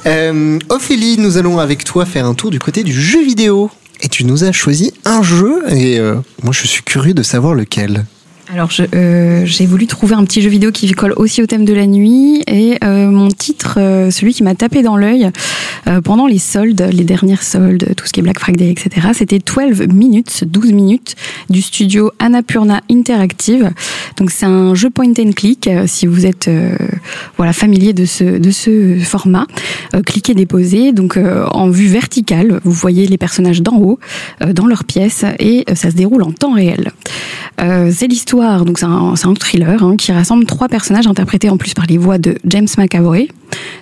Euh, Ophélie, nous allons avec toi faire un tour du côté du jeu vidéo. Et tu nous as choisi un jeu, et euh, moi je suis curieux de savoir lequel. Alors euh, j'ai voulu trouver un petit jeu vidéo qui colle aussi au thème de la nuit et euh, mon titre, euh, celui qui m'a tapé dans l'œil pendant les soldes, les dernières soldes, tout ce qui est Black Friday, etc. C'était 12 minutes, 12 minutes du studio Annapurna Interactive. Donc c'est un jeu point and click. si vous êtes voilà familier de ce de ce format, cliquez déposer. Donc en vue verticale, vous voyez les personnages d'en haut dans leur pièce et ça se déroule en temps réel. C'est l'histoire donc c'est un, thriller hein, qui rassemble trois personnages interprétés en plus par les voix de James McAvoy,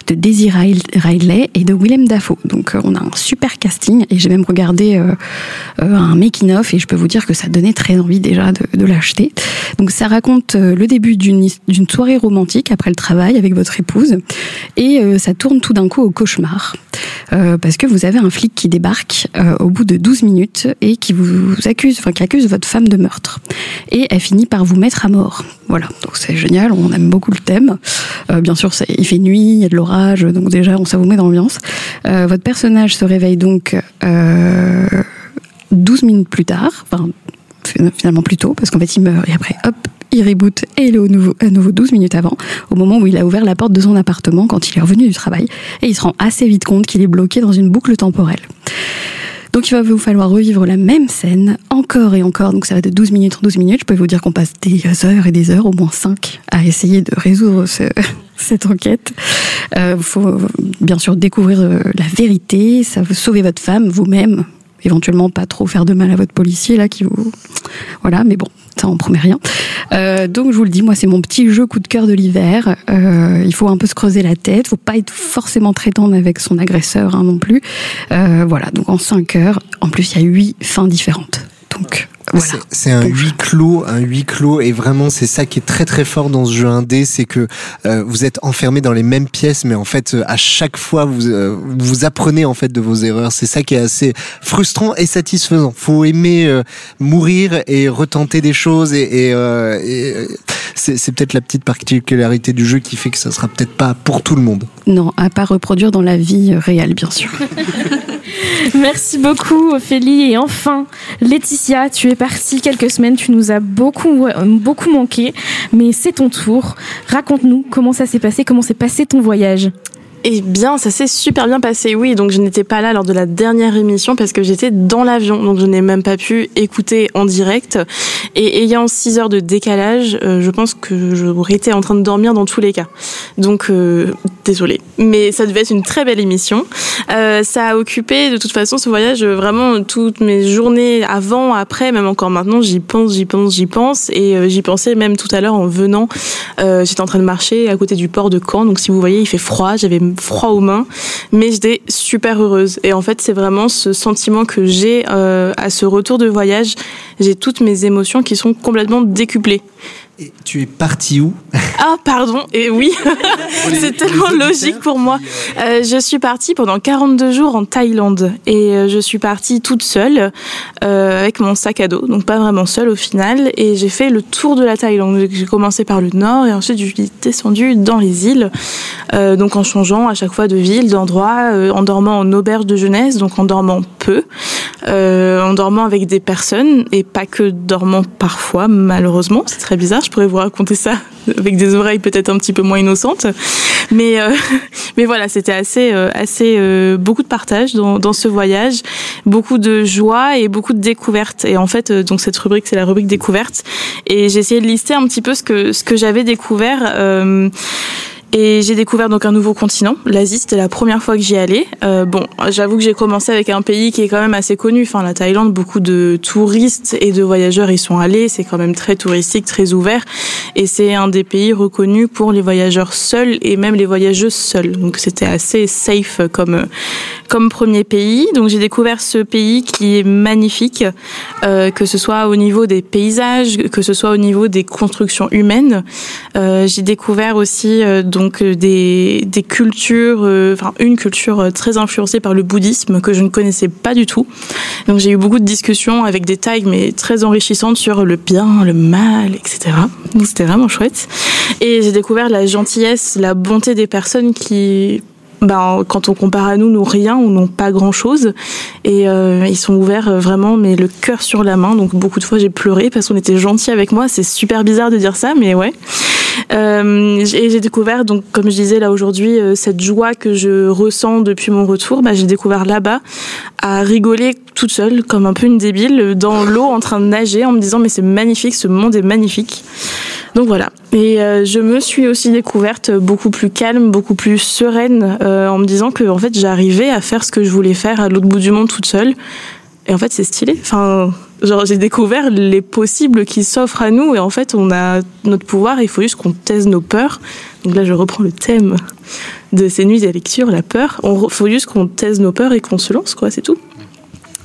de Daisy Ridley et de Willem Dafoe. Donc euh, on a un super casting et j'ai même regardé euh, euh, un making of et je peux vous dire que ça donnait très envie déjà de, l'acheter. Donc ça raconte le début d'une soirée romantique après le travail avec votre épouse et ça tourne tout d'un coup au cauchemar. parce que vous avez un flic qui débarque au bout de 12 minutes et qui vous accuse, enfin qui accuse votre femme de meurtre. Et elle finit par vous mettre à mort. Voilà, donc c'est génial, on aime beaucoup le thème. bien sûr, il fait nuit, il y a de l'orage, donc déjà, on, met dans l'ambiance. Euh, votre personnage se réveille donc euh, 12 minutes plus tard, enfin, finalement plus tôt, parce qu'en fait, il meurt et après, hop, il reboot et il est au nouveau, à nouveau 12 minutes avant, au moment où il a ouvert la porte de son appartement quand il est revenu du travail, et il se rend assez vite compte qu'il est bloqué dans une boucle temporelle. Donc il va vous falloir revivre la même scène encore et encore. Donc ça va de 12 minutes en 12 minutes. Je peux vous dire qu'on passe des heures et des heures, au moins 5, à essayer de résoudre ce, cette enquête. Il euh, faut bien sûr découvrir euh, la vérité, ça veut sauver votre femme, vous-même, éventuellement pas trop faire de mal à votre policier là qui vous voilà mais bon ça en promet rien. Euh, donc je vous le dis moi c'est mon petit jeu coup de cœur de l'hiver. Il faut un peu se creuser la tête faut pas être forcément très tendre avec son agresseur hein, non plus. Voilà donc en 5 heures en plus il y a 8 fins différentes donc c'est un huis clos, un huis clos, et vraiment c'est ça qui est très très fort dans ce jeu indé, c'est que euh, vous êtes enfermé dans les mêmes pièces, mais en fait euh, à chaque fois vous euh, vous apprenez en fait de vos erreurs. C'est ça qui est assez frustrant et satisfaisant. Faut aimer mourir et retenter des choses, et, et, c'est peut-être la petite particularité du jeu qui fait que ça sera peut-être pas pour tout le monde. Non, à pas reproduire dans la vie réelle, bien sûr. Merci beaucoup Ophélie et enfin Laetitia, tu es partie quelques semaines, tu nous as beaucoup beaucoup manqué, mais c'est ton tour. Raconte-nous comment ça s'est passé, comment s'est passé ton voyage. Eh bien, ça s'est super bien passé, oui. Donc, je n'étais pas là lors de la dernière émission parce que j'étais dans l'avion. Donc, je n'ai même pas pu écouter en direct. Et ayant 6 heures de décalage, euh, je pense que j'aurais été en train de dormir dans tous les cas. Donc, euh, désolée. Mais ça devait être une très belle émission. Euh, ça a occupé, de toute façon, ce voyage, vraiment toutes mes journées avant, après, même encore maintenant, j'y pense, j'y pense, j'y pense. Et j'y pensais même tout à l'heure en venant. J'étais en train de marcher à côté du port de Caen. Donc, si vous voyez, il fait froid. J'avais froid aux mains, mais j'étais super heureuse. Et en fait, c'est vraiment ce sentiment que j'ai euh, à ce retour de voyage. J'ai toutes mes émotions qui sont complètement décuplées. Et tu es parti où Ah, pardon, et oui, c'est tellement logique pour moi. Euh, je suis partie pendant 42 jours en Thaïlande et euh, je suis partie toute seule euh, avec mon sac à dos, donc pas vraiment seule au final. Et j'ai fait le tour de la Thaïlande. J'ai commencé par le nord et ensuite je suis descendue dans les îles, euh, donc en changeant à chaque fois de ville, d'endroit, euh, en dormant en auberge de jeunesse, donc en dormant peu, euh, en dormant avec des personnes et pas que dormant parfois, malheureusement. C'est très bizarre, je pourrais vous raconter ça avec des oreilles peut-être un petit peu moins innocentes. Mais, euh, mais voilà, c'était assez, euh, assez euh, beaucoup de partage dans, ce voyage, beaucoup de joie et beaucoup de découvertes. Et en fait, donc cette rubrique, c'est la rubrique découverte. Et j'ai essayé de lister un petit peu ce que, ce que j'avais découvert. J'ai découvert donc un nouveau continent, l'Asie. C'était la première fois que j'y allais. Euh, bon, j'avoue que j'ai commencé avec un pays qui est quand même assez connu. Enfin, la Thaïlande, beaucoup de touristes et de voyageurs y sont allés. C'est quand même très touristique, très ouvert. Et c'est un des pays reconnus pour les voyageurs seuls et même les voyageuses seules. Donc c'était assez safe comme comme premier pays. Donc j'ai découvert ce pays qui est magnifique, euh, que ce soit au niveau des paysages, que ce soit au niveau des constructions humaines. Euh, j'ai découvert aussi euh, donc euh, des, des cultures, euh, enfin une culture euh, très influencée par le bouddhisme que je ne connaissais pas du tout. Donc j'ai eu beaucoup de discussions avec des tags mais très enrichissantes sur le bien, le mal, etc. Donc c'était vraiment chouette. Et j'ai découvert la gentillesse, la bonté des personnes qui ben, quand on compare à nous, n'ont rien ou n'ont pas grand chose. Et ils sont ouverts vraiment, mais le cœur sur la main. Donc beaucoup de fois, j'ai pleuré parce qu'on était gentils avec moi. C'est super bizarre de dire ça, mais ouais. Euh, et j'ai découvert, donc comme je disais là aujourd'hui, euh, cette joie que je ressens depuis mon retour. Bah, j'ai découvert là-bas à rigoler toute seule, comme un peu une débile, dans l'eau en train de nager, en me disant mais c'est magnifique, ce monde est magnifique. Donc voilà. Et euh, je me suis aussi découverte beaucoup plus calme, beaucoup plus sereine, euh, en me disant que en fait j'arrivais à faire ce que je voulais faire à l'autre bout du monde toute seule. Et en fait c'est stylé. Enfin, genre j'ai découvert les possibles qui s'offrent à nous et en fait on a notre pouvoir. Il faut juste qu'on taise nos peurs. Donc là je reprends le thème de ces nuits à lecture, la peur. Il faut juste qu'on taise nos peurs et qu'on se lance quoi, c'est tout.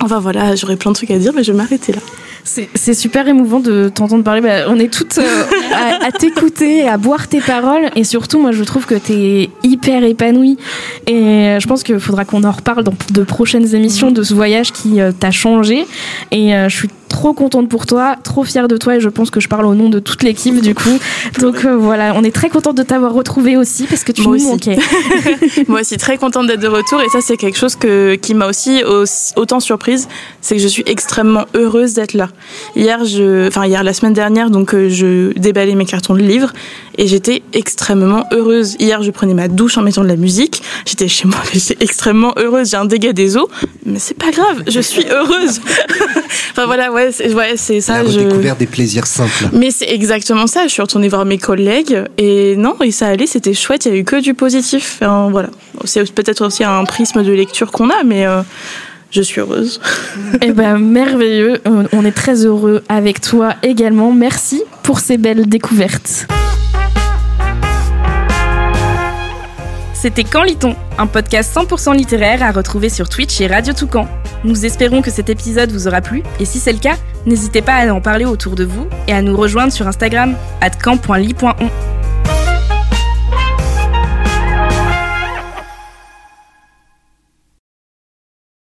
Enfin voilà, j'aurais plein de trucs à dire, mais je vais m'arrêter là. C'est c'est super émouvant de t'entendre parler. Bah, on est toutes euh, à, à t'écouter, à boire tes paroles. Et surtout, moi, je trouve que t'es hyper épanouie. Et euh, je pense qu'il faudra qu'on en reparle dans de prochaines émissions de ce voyage qui euh, t'a changé. Et euh, je suis trop contente pour toi, trop fière de toi. Et je pense que je parle au nom de toute l'équipe, du coup. Donc euh, voilà, on est très contente de t'avoir retrouvée aussi parce que tu Moi nous aussi. manquais. Moi aussi, très contente d'être de retour. Et ça, c'est quelque chose que, qui m'a aussi autant surprise. C'est que je suis extrêmement heureuse d'être là. Hier, je, enfin, hier, la semaine dernière, donc, je déballais mes cartons de livres et j'étais extrêmement heureuse. Hier, je prenais ma douche en mettant de la musique. J'étais chez moi, j'étais extrêmement heureuse. J'ai un dégât des eaux, mais c'est pas grave. Je suis heureuse. enfin, voilà, ouais, c'est, ouais, c'est ça. La je- redécouverte des plaisirs simples. mais c'est exactement ça. Je suis retournée voir mes collègues et non, et ça allait, c'était chouette. Il y a eu que du positif. Enfin, voilà. C'est peut-être aussi un prisme de lecture qu'on a, mais euh, je suis heureuse. Eh ben merveilleux, on est très heureux avec toi également. Merci pour ces belles découvertes. C'était Quand lit-on Un podcast 100% littéraire à retrouver sur Twitch et Radio Toucan. Nous espérons que cet épisode vous aura plu et si c'est le cas, n'hésitez pas à en parler autour de vous et à nous rejoindre sur Instagram at camp.ly.on.